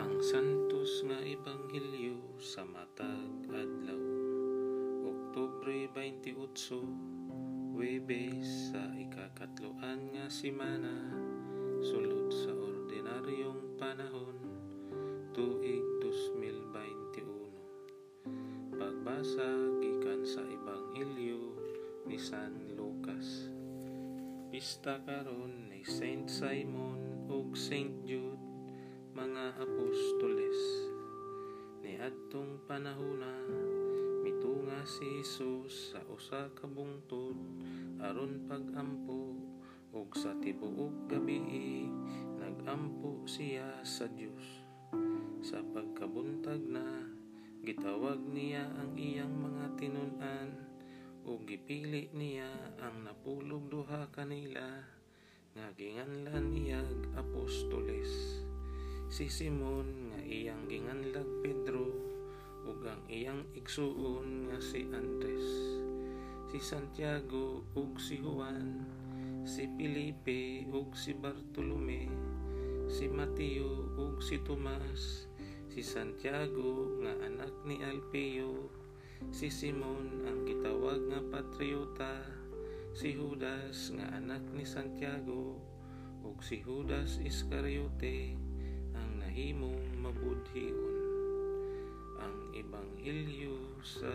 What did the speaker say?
Santos nga Ebanghelyo sa matag adlaw. Oktubre 28, Webes sa ikakatloan nga simana sulod sa ordinaryong panahon tuig 2021. Pagbasa gikan sa Ebanghelyo ni San Lucas. Pista karon ni Saint Simon ug Saint Jude mga apostoles. Ni adtong panahona mitunga si Hesus sa usa ka bungtod aron pagampo ug sa tibuok gabi nagampo siya sa Dios. Sa pagkabuntag na gitawag niya ang iyang mga tinun-an ug gipili niya ang napulog duha kanila nga ginganlan niyag apostoles si Simon nga iyang ginganlag Pedro ug ang iyang igsuon nga si Andres si Santiago ug si Juan si Felipe ug si Bartolome si Mateo ug si Tomas si Santiago nga anak ni Alpeo si Simon ang gitawag nga patriota si Judas nga anak ni Santiago ug si Judas Iscariote nahimong mabudhion ang ebanghelyo sa